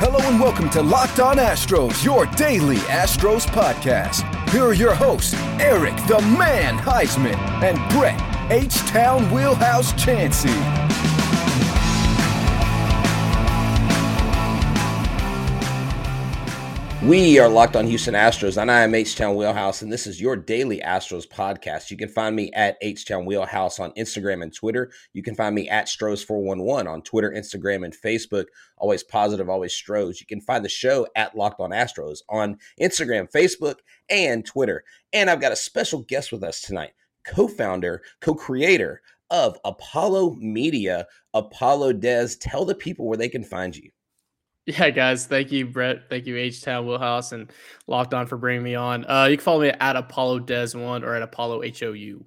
Hello and welcome to Locked On Astros, your daily Astros podcast. Here are your hosts, Eric the Man Heisman and Brett H Town Wheelhouse Chansey. We are locked on Houston Astros, and I am H Town Wheelhouse, and this is your daily Astros podcast. You can find me at H Town Wheelhouse on Instagram and Twitter. You can find me at Stros411 on Twitter, Instagram, and Facebook. Always positive, always Stros. You can find the show at Locked on Astros on Instagram, Facebook, and Twitter. And I've got a special guest with us tonight co founder, co creator of Apollo Media, Apollo Des. Tell the people where they can find you. Yeah, guys. Thank you, Brett. Thank you, H Town Wheelhouse and Locked On for bringing me on. Uh, you can follow me at Apollo Des One or at Apollo H O U.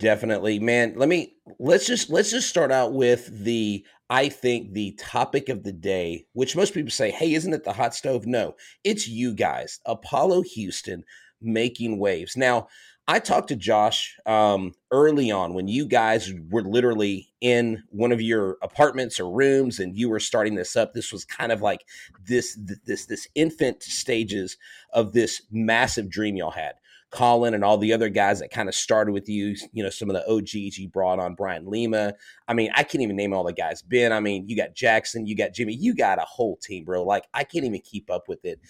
Definitely, man. Let me let's just let's just start out with the I think the topic of the day, which most people say, "Hey, isn't it the hot stove?" No, it's you guys, Apollo Houston, making waves. Now, I talked to Josh um, early on when you guys were literally in one of your apartments or rooms and you were starting this up. This was kind of like this this this infant stages of this massive dream y'all had. Colin and all the other guys that kind of started with you, you know, some of the OGs you brought on, Brian Lima. I mean, I can't even name all the guys. Ben, I mean, you got Jackson, you got Jimmy, you got a whole team, bro. Like, I can't even keep up with it.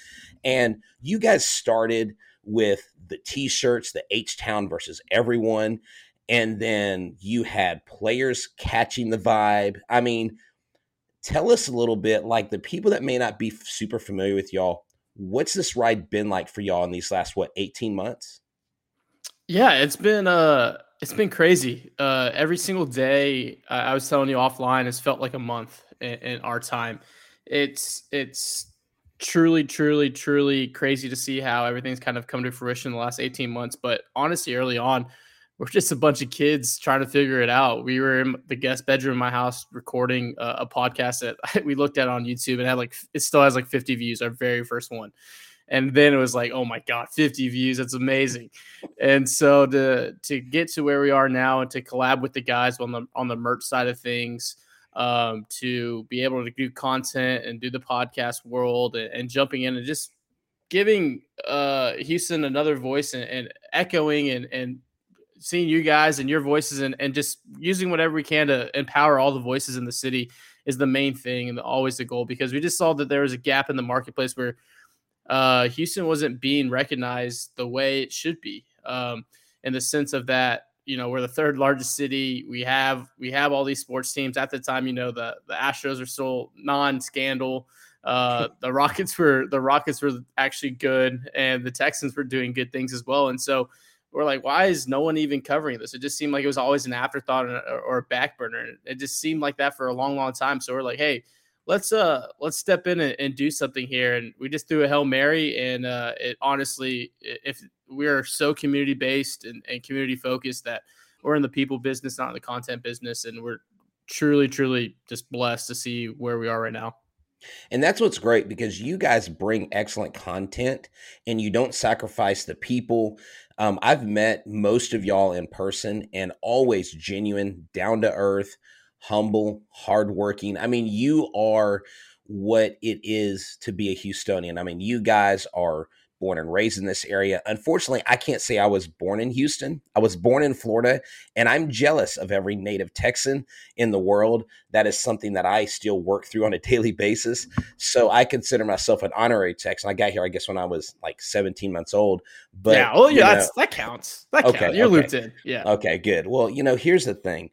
And you guys started – with the t-shirts, the H Town versus everyone. And then you had players catching the vibe. I mean, tell us a little bit, like the people that may not be super familiar with y'all, what's this ride been like for y'all in these last what 18 months? Yeah, it's been uh it's been crazy. Uh every single day I was telling you offline, it's felt like a month in, in our time. It's it's truly, truly, truly crazy to see how everything's kind of come to fruition in the last 18 months. But honestly, early on, we're just a bunch of kids trying to figure it out. We were in the guest bedroom in my house recording a, a podcast that we looked at on YouTube and had like, it still has like 50 views, our very first one. And then it was like, oh my God, 50 views. That's amazing. And so to to get to where we are now and to collab with the guys on the on the merch side of things, um, to be able to do content and do the podcast world and, and jumping in and just giving uh, Houston another voice and, and echoing and, and seeing you guys and your voices and, and just using whatever we can to empower all the voices in the city is the main thing and always the goal because we just saw that there was a gap in the marketplace where uh, Houston wasn't being recognized the way it should be um, in the sense of that you know we're the third largest city. We have we have all these sports teams. At the time you know the the astros are still non-scandal. Uh the rockets were the rockets were actually good and the texans were doing good things as well. And so we're like why is no one even covering this? It just seemed like it was always an afterthought or, or a back burner. It just seemed like that for a long long time. So we're like hey let's uh let's step in and, and, do something here. And we just threw a hail mary and uh it honestly if we are so community based and, and community focused that we're in the people business not in the content business and we're truly truly just blessed to see where we are right now and that's what's great because you guys bring excellent content and you don't sacrifice the people. Um, I've met most of y'all in person and always genuine, down to earth, humble, hardworking. I mean, you are what it is to be a Houstonian. I mean, you guys are born and raised in this area. Unfortunately, I can't say I was born in Houston. I was born in Florida, and I'm jealous of every native Texan in the world. That is something that I still work through on a daily basis. So I consider myself an honorary Texan. I got here, I guess, when I was like 17 months old. But yeah, well, yeah, know, that counts. That okay, counts. You're okay. looped in. Yeah. Okay, good. Well, you know, here's the thing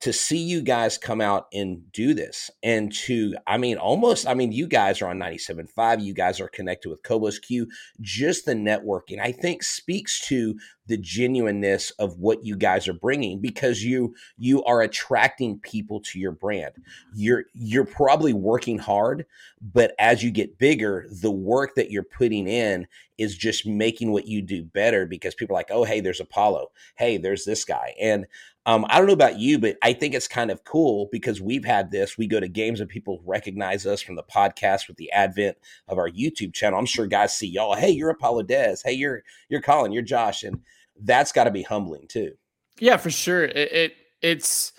to see you guys come out and do this and to i mean almost i mean you guys are on 97.5 you guys are connected with Cobos q just the networking i think speaks to the genuineness of what you guys are bringing because you you are attracting people to your brand. You're you're probably working hard but as you get bigger the work that you're putting in is just making what you do better because people are like oh hey there's apollo. Hey there's this guy. And um, I don't know about you, but I think it's kind of cool because we've had this. We go to games and people recognize us from the podcast with the advent of our YouTube channel. I'm sure guys see y'all. Hey, you're Apollo Des. Hey, you're you're Colin. You're Josh, and that's got to be humbling too. Yeah, for sure. It, it it's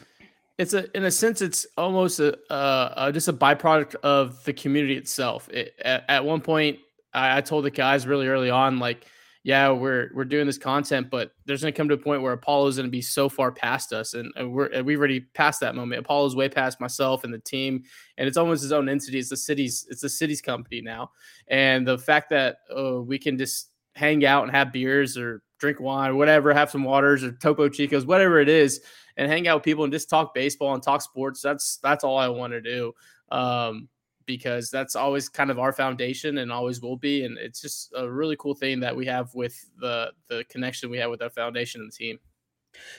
it's a in a sense it's almost a, uh, just a byproduct of the community itself. It, at, at, one point, I, I told the guys really early on, like yeah, we're we're doing this content, but there's going to come to a point where Apollo's going to be so far past us, and, we're we've already passed that moment. Apollo's way past myself and the team, and it's almost his own entity. It's the city's it's the city's company now, and the fact that uh, we can just hang out and have beers or drink wine, or whatever, have some waters or Topo Chicos, whatever it is, and hang out with people and just talk baseball and talk sports. That's that's all I want to do. Um, because that's always kind of our foundation and always will be. And it's just a really cool thing that we have with the the connection we have with our foundation and the team.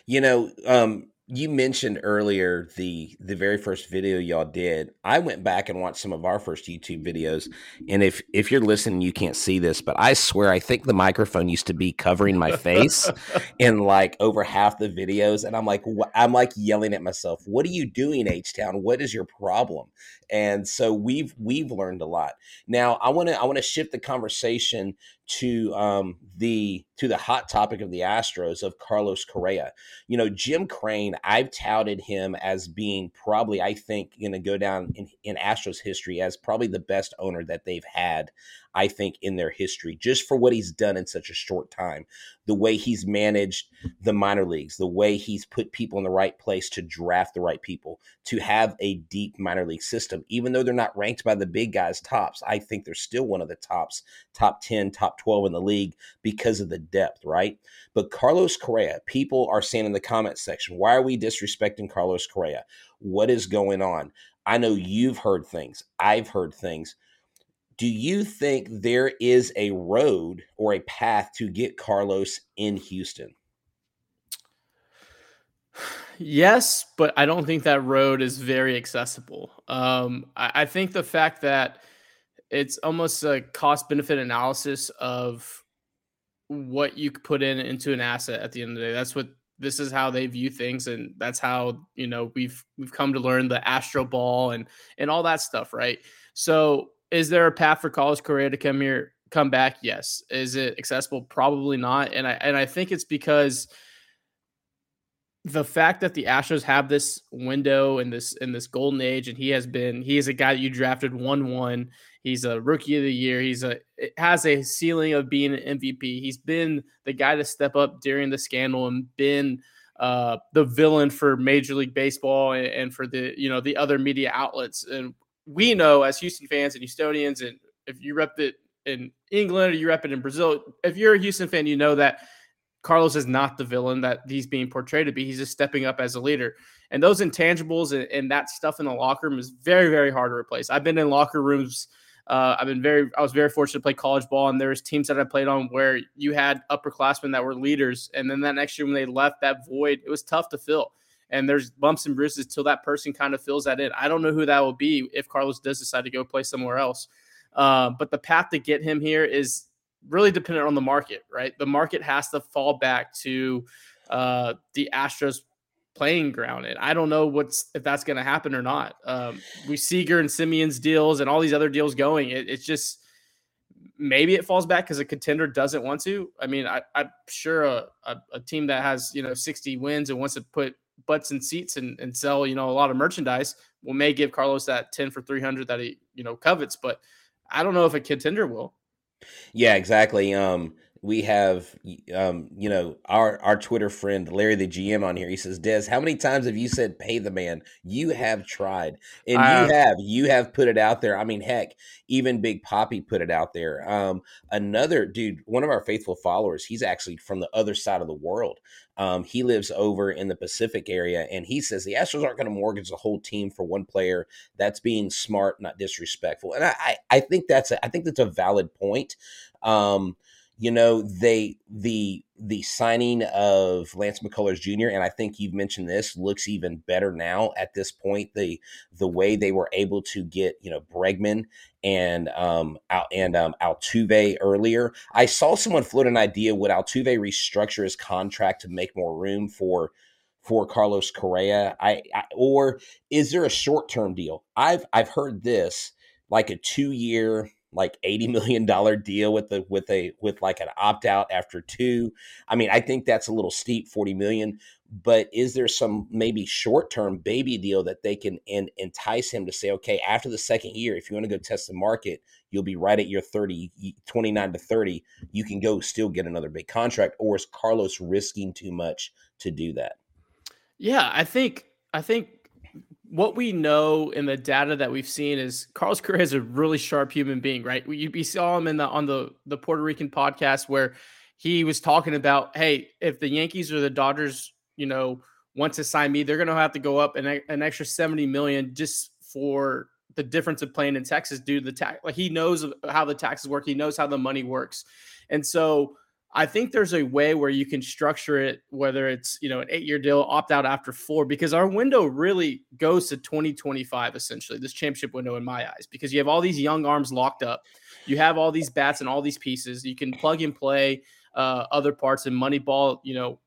You know, um, you mentioned earlier the the very first video y'all did. I went back and watched some of our first youtube videos and if if you're listening you can't see this but i swear i think the microphone used to be covering my face in like over half the videos and i'm like i'm like yelling at myself what are you doing h-town? What is your problem? And so we've we've learned a lot. Now i want to i want to shift the conversation to um, the to the hot topic of the Astros of Carlos Correa. You know, Jim Crane, I've touted him as being probably, I think, going to go down in, in Astros history as probably the best owner that they've had I think, in their history, just for what he's done in such a short time. The way he's managed the minor leagues, the way he's put people in the right place to draft the right people, to have a deep minor league system. Even though they're not ranked by the big guys tops, I think they're still one of the tops, top 10, top 12 in the league because of the depth, right? But Carlos Correa, people are saying in the comment section, why are we disrespecting Carlos Correa? What is going on? I know you've heard things. I've heard things do you think there is a road or a path to get Carlos in Houston? Yes, but I don't think that road is very accessible. Um, I, I think the fact that it's almost a cost benefit analysis of what you put in into an asset at the end of the day. That's what this is how they view things, and that's how you know we've we've come to learn the Astro Ball and and all that stuff, right? So is there a path for Carlos Correa to come here, come back? Yes. Is it accessible? Probably not. And I and I think it's because the fact that the Astros have this window in this in this golden age, and he has been he is a guy that you drafted one one. He's a rookie of the year. He's a has a ceiling of being an MVP. He's been the guy to step up during the scandal and been uh, the villain for Major League Baseball and, and, for the you know the other media outlets. And we know as Houston fans and Houstonians, and if you rep it in England or you rep it in Brazil, if you're a Houston fan, you know that Carlos is not the villain that he's being portrayed to be. He's just stepping up as a leader. And those intangibles and, and that stuff in the locker room is very, very hard to replace. I've been in locker rooms. Uh, I've been very, I was very fortunate to play college ball, and there's teams that I played on where you had upperclassmen that were leaders, and then that next year when they left, that void it was tough to fill and there's bumps and bruises till that person kind of fills that in. I don't know who that will be if Carlos does decide to go play somewhere else. Uh, but the path to get him here is really dependent on the market, right? The market has to fall back to uh, the Astros playing ground. And I don't know what's if that's going to happen or not. Um, we Seager and Semien's deals and all these other deals going. It, it's just maybe it falls back because a contender doesn't want to. I mean, I, am sure a, a, a, team that has you know 60 wins and wants to put butts and seats and, and sell, you know, a lot of merchandise, will may give Carlos that 10 for 300 that he, you know, covets. But I don't know if a contender will. Yeah, exactly. Um, we have um, you know our our Twitter friend Larry the GM on here. He says, "Des, how many times have you said pay the man? You have tried, and uh, you have you have put it out there. I mean, heck, even Big Poppy put it out there. Um, another dude, one of our faithful followers, he's actually from the other side of the world. Um, he lives over in the Pacific area, and he says the Astros aren't going to mortgage the whole team for one player. That's being smart, not disrespectful. And I, I, I think that's a, I think that's a valid point. Um, you know, they the the signing of Lance McCullers Jr. and I think you've mentioned this looks even better now at this point. The the way they were able to get you know Bregman and um out and um Altuve earlier. I saw someone float an idea would Altuve restructure his contract to make more room for for Carlos Correa? I, I or is there a short term deal? I've I've heard this like a two year like 80 million dollar deal with the with a with like an opt out after two. I mean i think that's a little steep 40 million but is there some maybe short term baby deal that they can in, entice him to say okay after the second year if you want to go test the market you'll be right at your 30 29 to 30 you can go still get another big contract or is carlos risking too much to do that? Yeah i think i think what we know in the data that we've seen is Carlos Correa is a really sharp human being, right? We, saw him in the on the the Puerto Rican podcast where he was talking about, hey, if the Yankees or the Dodgers, you know, want to sign me, they're going to have to go up an, an extra 70 million just for the difference of playing in Texas due to the tax. Like he knows how the taxes work, he knows how the money works. And so I think there's a way where you can structure it, whether it's you know an eight year deal, opt out after four, because our window really goes to 2025 essentially, this championship window in my eyes, because you have all these young arms locked up, you have all these bats and all these pieces, you can plug and play uh, other parts and Moneyball, you know,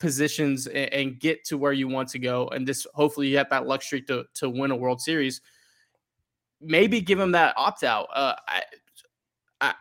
positions and, and, get to where you want to go, and this hopefully you have that luxury to to win a World Series. Maybe give him that opt out. Uh, I,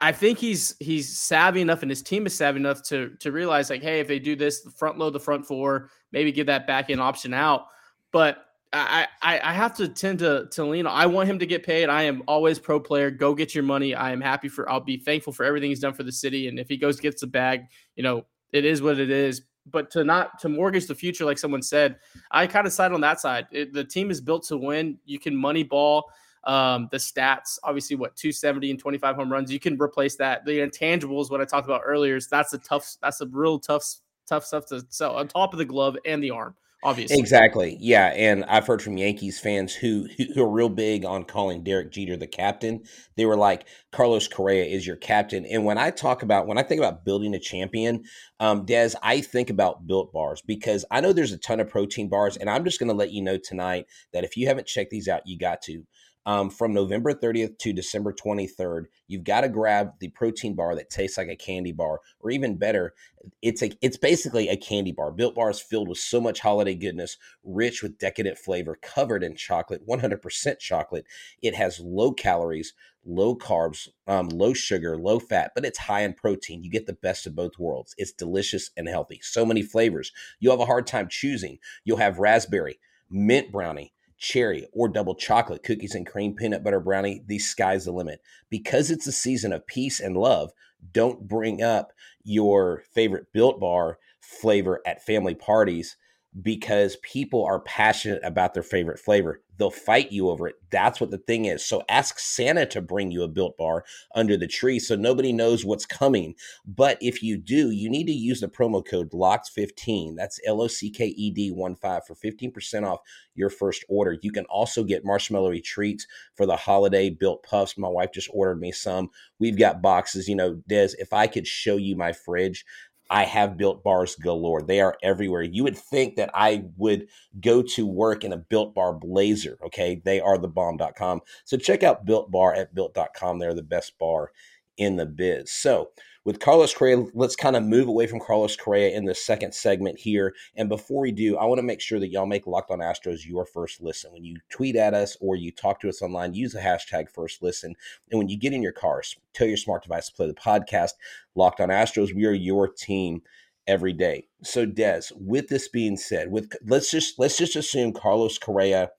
I think he's he's savvy enough, and his team is savvy enough to to realize like, hey, if they do this, front load the front four, maybe give that back end option out. But I, I I have to tend to to lean. I want him to get paid. I am always pro player. Go get your money. I am happy for. I'll be thankful for everything he's done for the city. And if he goes gets the bag, you know, it is what it is. But to not to mortgage the future, like someone said, I kind of side on that side. It, the team is built to win. You can money ball um, the stats, obviously, what 270 and 25 home runs, you can replace that. The intangibles, what I talked about earlier, is that's a tough, that's a real tough, tough stuff to sell on top of the glove and the arm. Obviously. Exactly. Yeah. And I've heard from Yankees fans who, who are real big on calling Derek Jeter the captain. They were like, Carlos Correa is your captain. And when I talk about, when I think about building a champion, um, Des, I think about built bars because I know there's a ton of protein bars. And I'm just going to let you know tonight that if you haven't checked these out, you got to um, from November 30th to December 23rd. You've got to grab the protein bar that tastes like a candy bar, or even better, it's a it's basically a candy bar. Built Bar is filled with so much holiday goodness, rich with decadent flavor, covered in chocolate, 100% chocolate. It has low calories, low carbs, um, low sugar, low fat, but it's high in protein. You get the best of both worlds. It's delicious and healthy. So many flavors. You'll have a hard time choosing. You'll have raspberry, mint brownie cherry, or double chocolate cookies and cream peanut butter brownie, the sky's the limit. Because it's a season of peace and love, don't bring up your favorite built bar flavor at family parties because people are passionate about their favorite flavor. They'll fight you over it. That's what the thing is. So ask Santa to bring you a built bar under the tree so nobody knows what's coming. But if you do, you need to use the promo code LOCKED15. That's L O C K E D 1 5 for 15% off your first order. You can also get marshmallow treats for the holiday built puffs. My wife just ordered me some. We've got boxes. You know, Des, if I could show you my fridge, I have built bars galore. They are everywhere. You would think that I would go to work in a built bar blazer. Okay. They are the bomb.com. So check out built bar at built.com. They're the best bar in the biz. So with Carlos Correa, let's kind of move away from Carlos Correa in the second segment here. And before we do, I want to make sure that y'all make Locked On Astros your first listen. When you tweet at us or you talk to us online, use the hashtag first listen. And when you get in your cars, tell your smart device to play the podcast. Locked On Astros, we are your team every day. So Des, with this being said, with let's just let's just assume Carlos Correa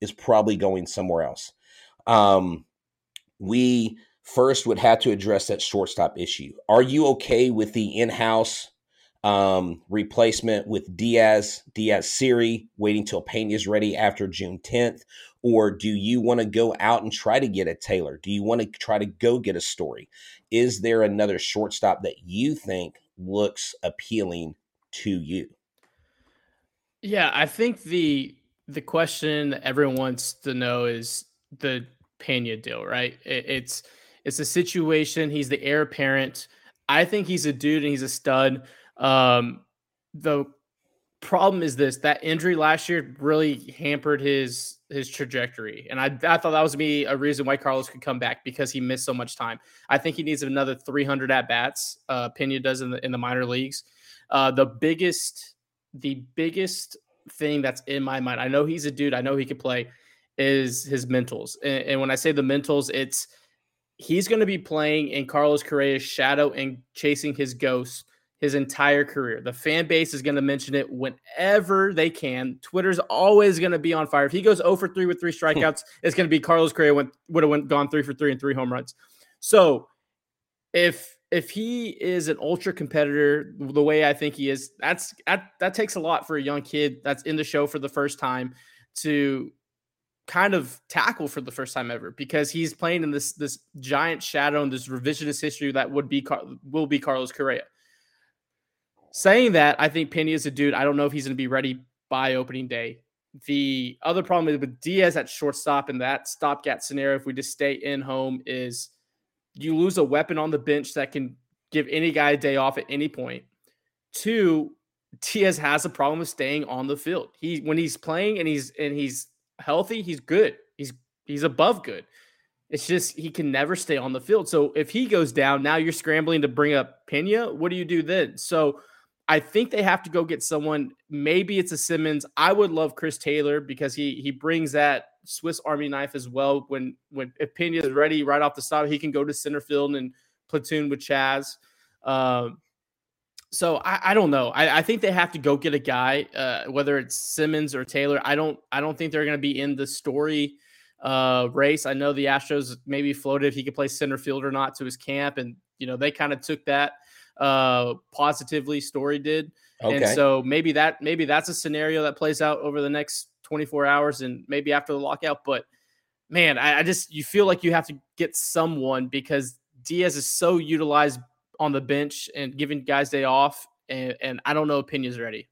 is probably going somewhere else. Um, we first would have to address that shortstop issue. Are you okay with the in-house um, replacement with Diaz, Diaz Siri, waiting till Pena is ready after June 10th? Or do you want to go out and try to get a Taylor? Do you want to try to go get a Story? Is there another shortstop that you think looks appealing to you? Yeah, I think the the question everyone wants to know is the Pena deal, right? It, it's it's a situation. He's the heir apparent. I think he's a dude and he's a stud. Um, the problem is this: that injury last year really hampered his his trajectory, and I, I thought that was me a reason why Carlos could come back because he missed so much time. I think he needs another 300 at bats. Uh, Pena does in the in the minor leagues. Uh, the biggest the biggest thing that's in my mind. I know he's a dude. I know he could play. Is his mentals, and, and when I say the mentals, it's he's going to be playing in Carlos Correa's shadow and chasing his ghost his entire career. The fan base is going to mention it whenever they can. Twitter's always going to be on fire. If he goes 0 for 3 with three hmm. strikeouts, it's going to be Carlos Correa went would have went gone 3 for 3 and three home runs. So, if if he is an ultra competitor the way I think he is, that's that that takes a lot for a young kid that's in the show for the first time to kind of tackle for the first time ever because he's playing in this this giant shadow and this revisionist history that would be will be Carlos Correa. Saying that, I think Pena is a dude. I don't know if he's going to be ready by opening day. The other problem with Diaz at shortstop in that stopgap scenario, if we just stay in home, is you lose a weapon on the bench that can give any guy a day off at any point. Two, Diaz has a problem with staying on the field. He when he's playing and he's and he's healthy, he's good. He's he's above good. It's just he can never stay on the field. So if he goes down, now you're scrambling to bring up Pena. What do you do then? So I think they have to go get someone. Maybe it's a Simmons. I would love Chris Taylor because he he brings that Swiss Army knife as well. When when if Pena is ready right off the start, he can go to center field and platoon with Chas. Um, so I, I, don't know. I, I, think they have to go get a guy, uh, whether it's Simmons or Taylor. I don't I don't think they're going to be in the Story uh, race. I know the Astros maybe floated if he could play center field or not to his camp, and you know they kind of took that uh, positively. Story did, okay. and so maybe that maybe that's a scenario that plays out over the next 24 hours, and maybe after the lockout. But man, I, I just you feel like you have to get someone because Diaz is so utilized on the bench and giving guys day off, and, and I don't know Pena's ready.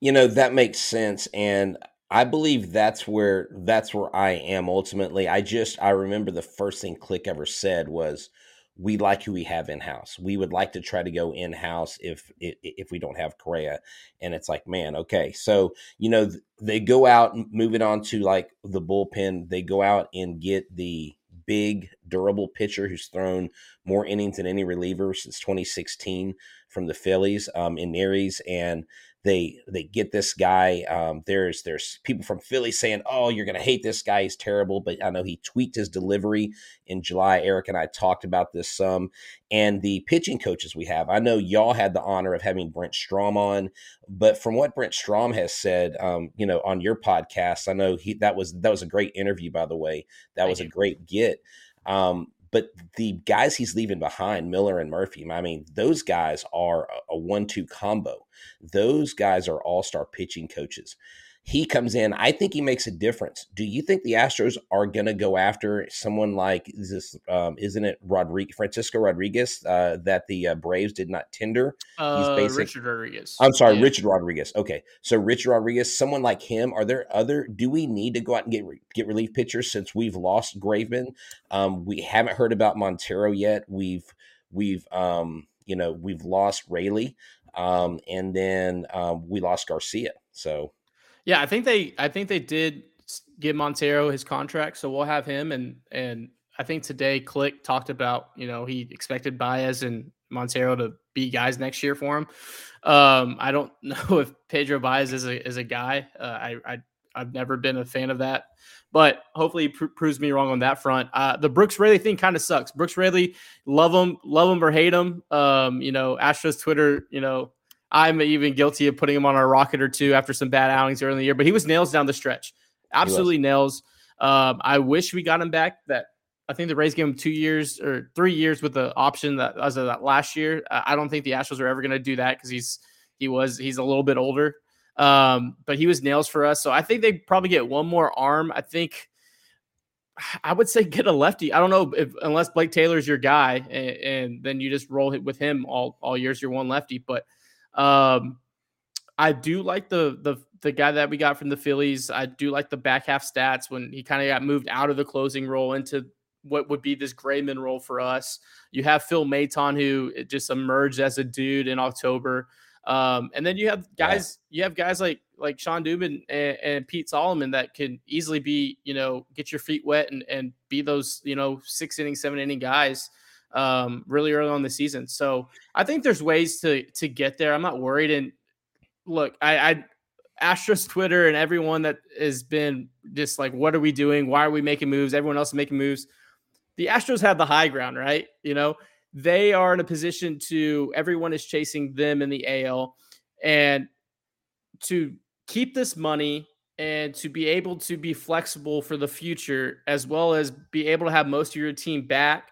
You know that makes sense, and I believe that's where that's where I am ultimately. I just I remember the first thing Click ever said was we like who we have in house. We would like to try to go in house if if we don't have Correa, and it's like, man, okay. So you know they go out, moving on to like the bullpen. They go out and get the big, durable pitcher who's thrown more innings than any reliever since 2016 from the Phillies um, in Neris, and they they get this guy. Um, there's there's people from Philly saying, "Oh, you're gonna hate this guy. He's terrible." But I know he tweaked his delivery in July. Eric and I talked about this some, and the pitching coaches we have. I know y'all had the honor of having Brent Strom on, but from what Brent Strom has said, um, you know, on your podcast, I know he that was that was a great interview. By the way, that was a great get. Um, but the guys he's leaving behind, Miller and Murphy, I mean, those guys are a one two combo. Those guys are all star pitching coaches. He comes in. I think he makes a difference. Do you think the Astros are going to go after someone like is this? Um, isn't it Rodriguez, Francisco Rodriguez uh, that the uh, Braves did not tender? Uh, He's Richard Rodriguez. I'm sorry, yeah. Richard Rodriguez. Okay, so Richard Rodriguez, someone like him. Are there other? Do we need to go out and get get relief pitchers since we've lost Graveman? Um, we haven't heard about Montero yet. We've we've um, you know we've lost Raley, um, and then um, we lost Garcia. So yeah, I think they I think they did give Montero his contract, so we'll have him and and I think today Click talked about, you know, he expected Baez and Montero to be guys next year for him. Um, I don't know if Pedro Baez is a is a guy. Uh, I, I I've never been a fan of that, but hopefully he pr- proves me wrong on that front. Uh, the Brooks Raley thing kind of sucks. Brooks Raley, love him, love him or hate him. Um, you know, Astros Twitter, you know, I'm even guilty of putting him on a rocket or two after some bad outings early in the year, but he was nails down the stretch. Absolutely nails. Um, I wish we got him back. That I think the Rays gave him two years or three years with the option that as of that last year. I don't think the Astros are ever going to do that because he's he was he's a little bit older. Um, but he was nails for us. So I think they probably get one more arm. I think I would say get a lefty. I don't know if unless Blake Taylor's your guy, and, and then you just roll it with him all all years. You're one lefty, but um, I do like the the the guy that we got from the Phillies. I do like the back half stats when he kind of got moved out of the closing role into what would be this Graveman role for us. You have Phil Maton who just emerged as a dude in October. Um, and then you have guys, yeah. you have guys like like Shawn Dubin and, and, Pete Solomon that can easily be, you know, get your feet wet and, and be those, you know, six inning, seven inning guys um, really early on the season. So I think there's ways to to get there. I'm not worried. And look, I, I Astros Twitter and everyone that has been just like, what are we doing? Why are we making moves? Everyone else is making moves. The Astros have the high ground, right? You know, they are in a position to everyone is chasing them in the AL and to keep this money and to be able to be flexible for the future as well as be able to have most of your team back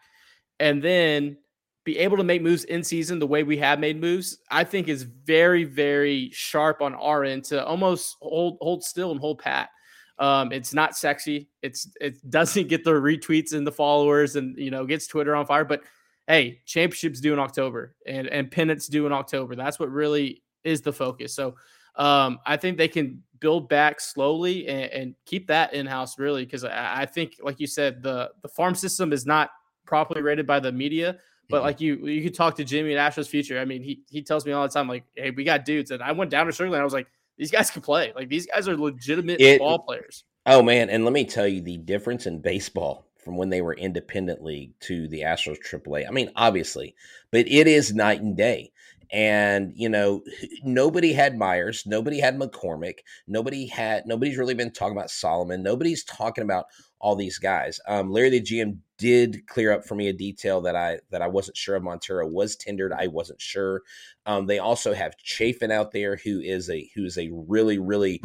and then be able to make moves in season the way we have made moves i think is very very sharp on our end to almost hold hold still and hold pat um, it's not sexy it's it doesn't get the retweets and the followers and you know gets twitter on fire but hey, championships due in October and and pennants due in October. That's what really is the focus. So um, I think they can build back slowly and, and keep that in house really because I, I, think, like you said, the the farm system is not properly rated by the media. But mm-hmm. like you, you could talk to Jimmy at Astros Future. I mean, he he tells me all the time, like, "Hey, we got dudes." And I went down to Strickland. And I was like, "These guys can play. Like, these guys are legitimate it, ball players." Oh man, and let me tell you the difference in baseball from when they were independent league to the Astros AAA. I mean, obviously, but it is night and day. And you know, nobody had Meyers, nobody had McCormick, nobody had nobody's really been talking about Solomon. Nobody's talking about all these guys. Um, Larry the GM did clear up for me a detail that I that I wasn't sure of. Montero was tendered. I wasn't sure. Um, they also have Chafin out there, who is a who is a really really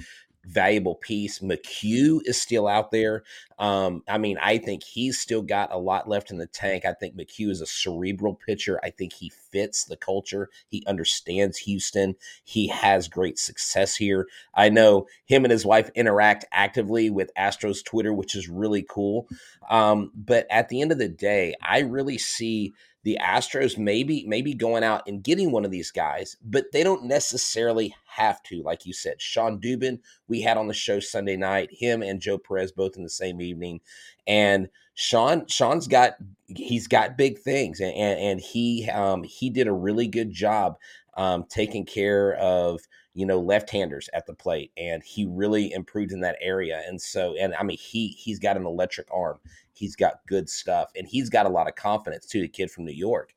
valuable piece. McHugh is still out there. Um, I mean, I think he's still got a lot left in the tank. I think McHugh is a cerebral pitcher. I think he fits the culture. He understands Houston. He has great success here. I know him and his wife interact actively with Astros Twitter, which is really cool. Um, but at the end of the day, I really see the Astros maybe maybe going out and getting one of these guys, but they don't necessarily have to. Like you said, Shawn Dubin, we had on the show Sunday night, him and Joe Perez both in the same evening, and Shawn Shawn's got he's got big things, and and, and he um, he did a really good job um, taking care of you know left-handers at the plate and he really improved in that area and so and i mean he he's got an electric arm He's got good stuff, and he's got a lot of confidence too. The kid from New York,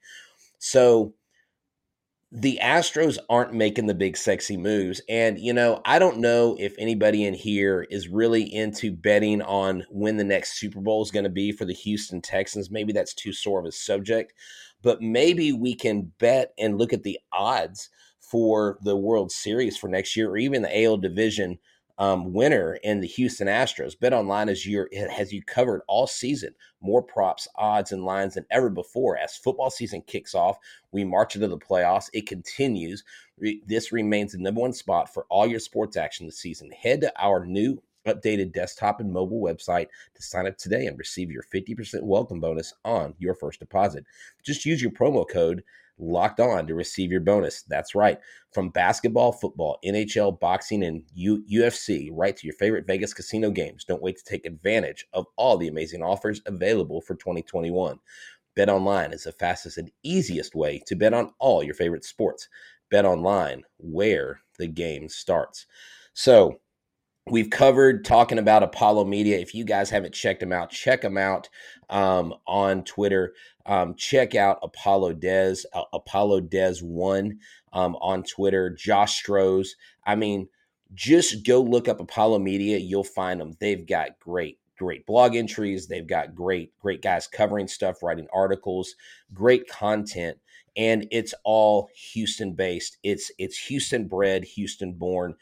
so the Astros aren't making the big sexy moves. And, you know, I don't know if anybody in here is really into betting on when the next Super Bowl is going to be for the Houston Texans. Maybe that's too sore of a subject, but maybe we can bet and look at the odds for the World Series for next year or even the AL division um, winner in the Houston Astros. Bet online as your has you covered all season. More props, odds, and lines than ever before. As football season kicks off, we march into the playoffs. It continues. This remains the number one spot for all your sports action this season. Head to our new updated desktop and mobile website to sign up today and receive your 50% welcome bonus on your first deposit. Just use your promo code locked on to receive your bonus. That's right. From basketball, football, NHL, boxing, and U- UFC, right to your favorite Vegas casino games. Don't wait to take advantage of all the amazing offers available for 2021. Bet online is the fastest and easiest way to bet on all your favorite sports. Bet online, where the game starts. So, we've covered talking about Apollo Media. If you guys haven't checked them out, check them out um, on Twitter. Um, check out Apollo Des, uh, Apollo Des One um, on Twitter. Josh Strohs. I mean, just go look up Apollo Media. You'll find them. They've got great, great blog entries. They've got great, great guys covering stuff, writing articles, great content, and it's all Houston based. It's it's Houston bred, Houston born,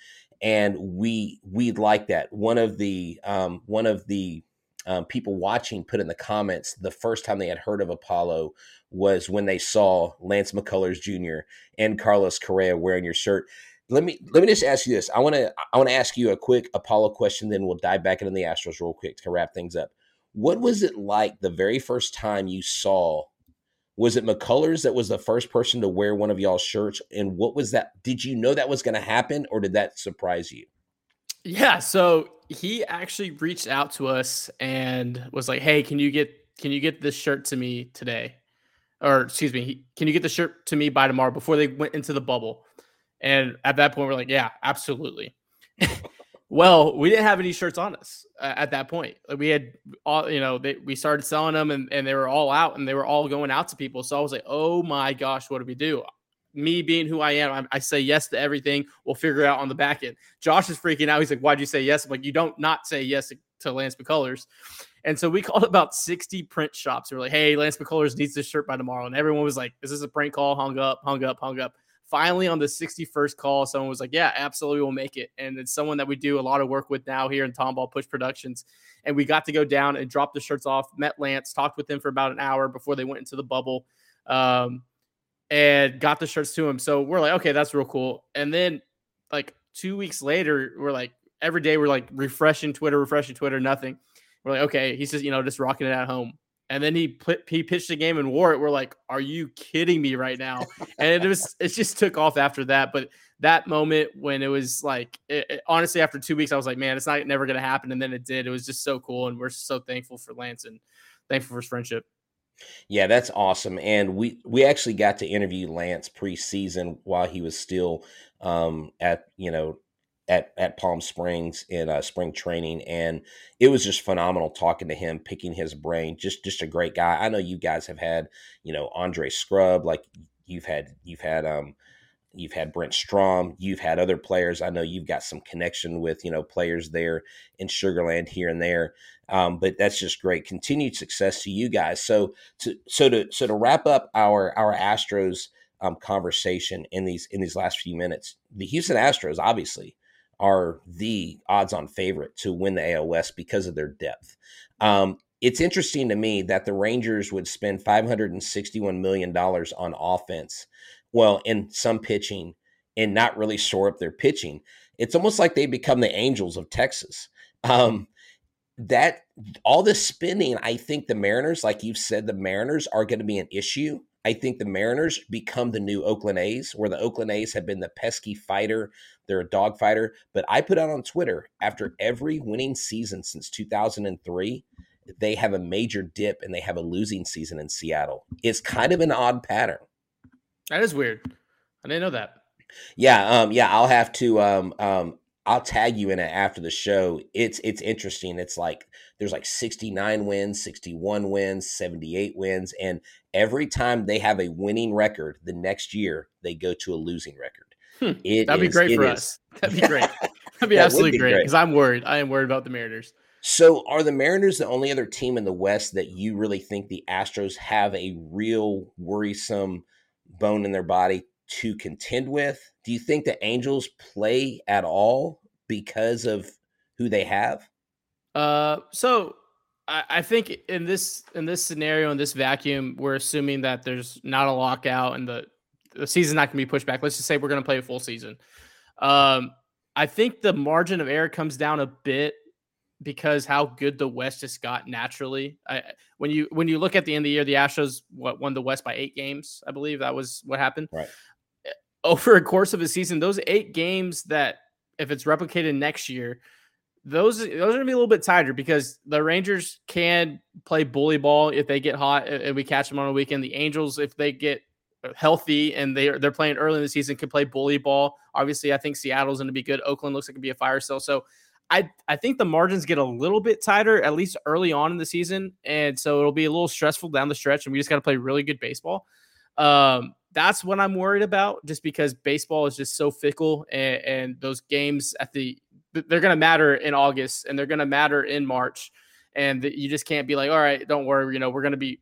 and we we like that. One of the um, one of the um, people watching put in the comments the first time they had heard of Apollo was when they saw Lance McCullers Jr. and Carlos Correa wearing your shirt. Let me let me just ask you this. I want to I want to ask you a quick Apollo question, then we'll dive back into the Astros real quick to wrap things up. What was it like the very first time you saw? Was it McCullers that was the first person to wear one of y'all's shirts? And what was that? Did you know that was going to happen, or did that surprise you? Yeah, so he actually reached out to us and was like, "Hey, can you get can you get this shirt to me today?" Or excuse me, can you get the shirt to me by tomorrow before they went into the bubble? And at that point, we're like, "Yeah, absolutely." well, we didn't have any shirts on us uh, at that point. we had all, you know, they, we started selling them and, and they were all out and they were all going out to people. So I was like, "Oh my gosh, what do we do?" me being who I am, I, I, say yes to everything. We'll figure it out on the back end. Josh is freaking out. He's like, "Why'd you say yes?" I'm like, "You don't not say yes to Lance McCullers." And so we called about 60 print shops. We are like, "Hey, Lance McCullers needs this shirt by tomorrow," and everyone was like, "Is this a prank call?" Hung up, hung up, hung up. Finally, on the 61st call, someone was like, "Yeah, absolutely, we'll make it." And it's someone that we do a lot of work with now here in Tomball Push Productions, and we got to go down and drop the shirts off. Met Lance, talked with him for about an hour before they went into the bubble. Um, and got the shirts to him. So we're like, okay, that's real cool. And then like two weeks later, we're like, every day we're like refreshing Twitter, refreshing Twitter, nothing. We're like, okay, he's just, you know, just rocking it at home. And then he put he pitched the game and wore it. We're like, are you kidding me right now? And it was it just took off after that. But that moment when it was like it, it, honestly after two weeks, I was like, man, it's not never gonna happen. And then it did. It was just so cool. And we're so thankful for Lance and thankful for his friendship. Yeah, that's awesome. And we we actually got to interview Lance preseason while he was still um, at you know at at Palm Springs in uh, spring training, and it was just phenomenal talking to him, picking his brain. Just just a great guy. I know you guys have had you know Andre Scrubb, like you've had you've had um you've had Brent Strom, you've had other players. I know you've got some connection with you know players there in Sugarland here and there. Um, but that's just great. Continued success to you guys. So to so to so to wrap up our our Astros um, conversation in these in these last few minutes, the Houston Astros obviously are the odds-on favorite to win the AOS because of their depth. Um, it's interesting to me that the Rangers would spend 561 million dollars on offense, well, in some pitching, and not really shore up their pitching. It's almost like they become the Angels of Texas. Um, that all this spending, I think the Mariners, like you've said, the Mariners are going to be an issue. I think the Mariners become the new Oakland A's, where the Oakland A's have been the pesky fighter. They're a dog fighter. But I put out on Twitter after every winning season since 2003, they have a major dip and they have a losing season in Seattle. It's kind of an odd pattern. That is weird. I didn't know that. Yeah, um, yeah, I'll have to um, um, I'll tag you in it after the show. It's it's interesting. It's like there's like 69 wins, 61 wins, 78 wins, and every time they have a winning record, the next year they go to a losing record. Hmm. That'd is, be great for is. us. That'd be great. That'd be that absolutely be great because I'm worried. I am worried about the Mariners. So, are the Mariners the only other team in the West that you really think the Astros have a real worrisome bone in their body to contend with? Do you think the Angels play at all because of who they have? Uh, so I, I think in this in this scenario in this vacuum, we're assuming that there's not a lockout and the the season's not going to be pushed back. Let's just say we're going to play a full season. Um, I think the margin of error comes down a bit because how good the West just got naturally. I, when you when you look at the end of the year, the Astros what won the West by eight games. I believe that was what happened. Right over a course of a season, those eight games that if it's replicated next year, those those are gonna be a little bit tighter because the Rangers can play bully ball if they get hot and we catch them on a weekend. The Angels, if they get healthy and they are they're playing early in the season, can play bully ball. Obviously, I think Seattle's to be good. Oakland looks like it could be a fire sale. So I I think the margins get a little bit tighter at least early on in the season, and so it'll be a little stressful down the stretch, and we just got to play really good baseball. Um, that's what I'm worried about, just because baseball is just so fickle, and, and those games at the they're going to matter in August and they're going to matter in March, and the, you just can't be like, all right, don't worry, you know, we're going to be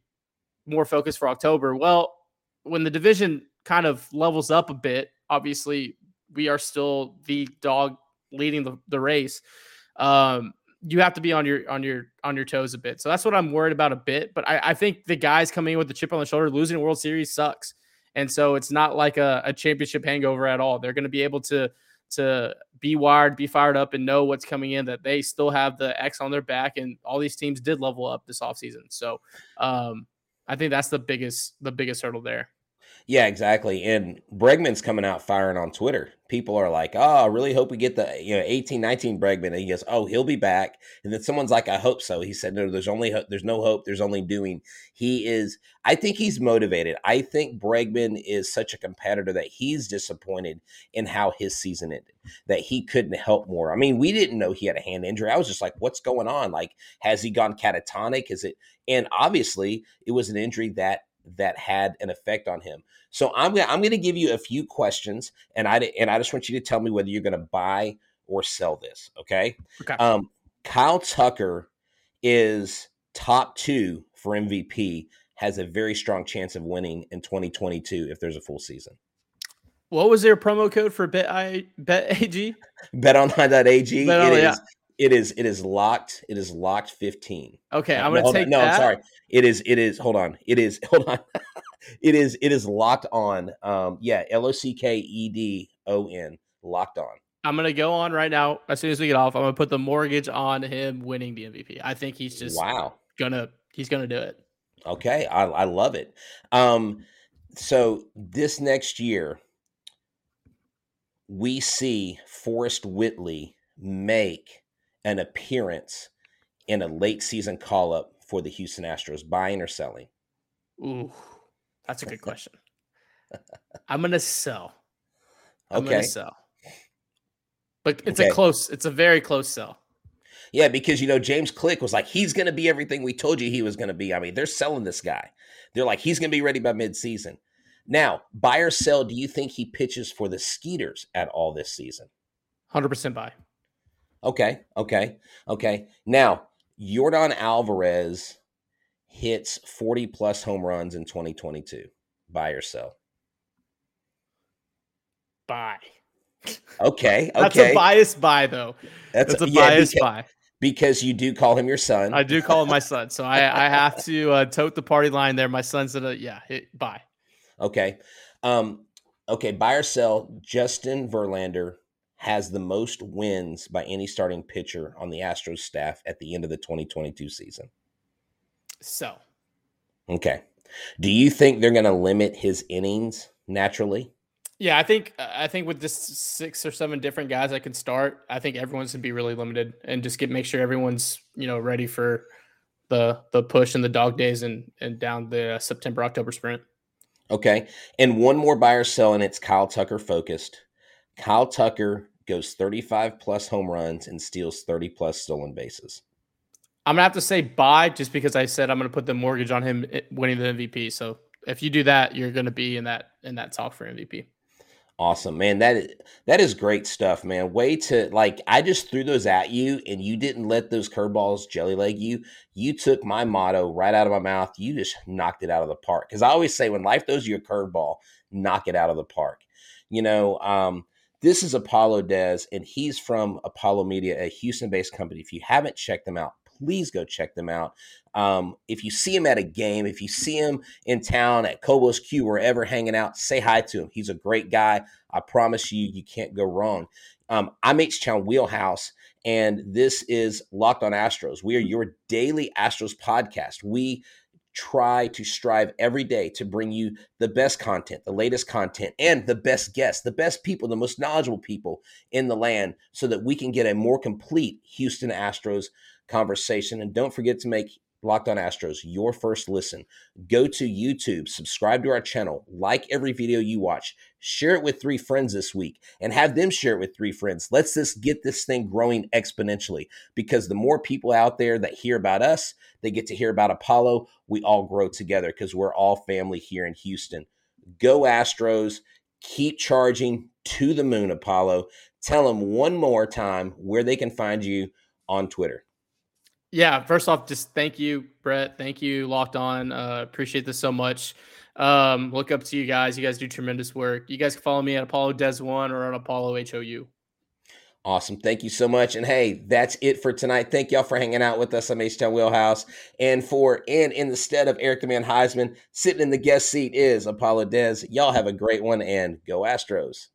more focused for October. Well, when the division kind of levels up a bit, obviously we are still the dog leading the, the race. Um, you have to be on your on your on your toes a bit. So that's what I'm worried about a bit. But I, I think the guys coming in with the chip on the shoulder, losing a World Series sucks. And so it's not like a, a championship hangover at all. They're going to be able to to be wired, be fired up, and know what's coming in. That they still have the X on their back, and all these teams did level up this offseason. So um, I think that's the biggest the biggest hurdle there. Yeah, exactly. And Bregman's coming out firing on Twitter. People are like, oh, I really hope we get the, you know, 18, 19 Bregman. And he goes, oh, he'll be back. And then someone's like, I hope so. He said, no, there's only, there's no hope. There's only doing. He is, I think he's motivated. I think Bregman is such a competitor that he's disappointed in how his season ended, that he couldn't help more. I mean, we didn't know he had a hand injury. I was just like, what's going on? Like, has he gone catatonic? Is it, and obviously it was an injury that that had an effect on him. So I'm gonna, I'm going to give you a few questions, and I and I just want you to tell me whether you're going to buy or sell this. Okay. Okay. Um, Kyle Tucker is top two for MVP. Has a very strong chance of winning in 2022 if there's a full season. What was their promo code for bet I bet AG? BetOnline.ag. Bet on, it is yeah. It is it is locked. It is locked 15. Okay, Uh, I'm gonna on. take No, that. I'm sorry. It is. It is. Hold on. It is. Hold on. it is. It is locked on. Um. Yeah. L o c k e d o n. Locked on. I'm gonna go on right now. As soon as we get off, I'm gonna put the mortgage on him winning the MVP. I think he's just wow. gonna he's gonna do it. Okay. I I love it. Um. So this next year, we see Forrest Whitley make an appearance in a late season call up for the Houston Astros, buying or selling. Ooh, that's a good question. I'm gonna sell. I'm Okay. gonna sell. But it's Okay. a close. It's a very close sell. Yeah, because you know James Click was like, he's going to be everything we told you he was going to be. I mean, they're selling this guy. They're like, he's going to be ready by midseason. Now, buy or sell? Do you think he pitches for the Skeeters at all this season? Hundred percent buy. Okay, okay, okay. Now, Yordan Alvarez hits forty plus home runs in 2022. Buy or sell? Buy. Okay, okay. That's a biased buy though. That's a yeah, biased buy. because you do call him your son. I do call him my son, so I, I have to uh, tote the party line there. My son's gonna yeah, hit, buy. Okay. Um, okay, buy or sell, Justin Verlander has the most wins by any starting pitcher on the Astros staff at the end of the 2022 season. So Okay. Do you think they're going to limit his innings naturally? yeah, I think I think with just six or seven different guys that can start, I think everyone's gonna be really limited and just get make sure everyone's you know ready for the the push and the dog days and and down the September October sprint. Okay. And one more buy or sell, and it's Kyle Tucker focused. Kyle Tucker goes 35 plus home runs and steals 30 plus stolen bases. I'm gonna have to say buy just because I said I'm gonna put the mortgage on him winning the MVP. So if you do that, you're gonna be in that in that talk for MVP. Awesome, man. That is, that is great stuff, man. Way to like I just threw those at you and you didn't let those curveballs jelly leg you. You took my motto right out of my mouth. You just knocked it out of the park. Cuz I always say when life throws you a curveball, knock it out of the park. You know, um this is Apollo Des and he's from Apollo Media, a Houston-based company. If you haven't checked them out, please go check them out. Um, if you see him at a game, if you see him in town at Cobos Q, wherever hanging out, say hi to him. He's a great guy. I promise you, you can't go wrong. Um, I'm H Town Wheelhouse, and this is Locked on Astros. We are your daily Astros podcast. We try to strive every day to bring you the best content, the latest content, and the best guests, the best people, the most knowledgeable people in the land, so that we can get a more complete Houston Astros conversation. And don't forget to make Locked on Astros your first listen. Go to YouTube, subscribe to our channel, like every video you watch, share it with three friends this week, and have them share it with three friends. Let's just get this thing growing exponentially because the more people out there that hear about us, they get to hear about Apollo. We all grow together because we're all family here in Houston. Go Astros. Keep charging to the moon, Apollo. Tell them one more time where they can find you on Twitter. Yeah, first off, just thank you, Brett. Thank you, Locked On. Uh, appreciate this so much. Um, look up to you guys. You guys do tremendous work. You guys can follow me at Apollo Des One or on Apollo HOU. Awesome. Thank you so much. And hey, that's it for tonight. Thank y'all for hanging out with us on H Town Wheelhouse. And for and in the stead of Eric the Man Huysman, sitting in the guest seat is Apollo Des. Y'all have a great one and go Astros.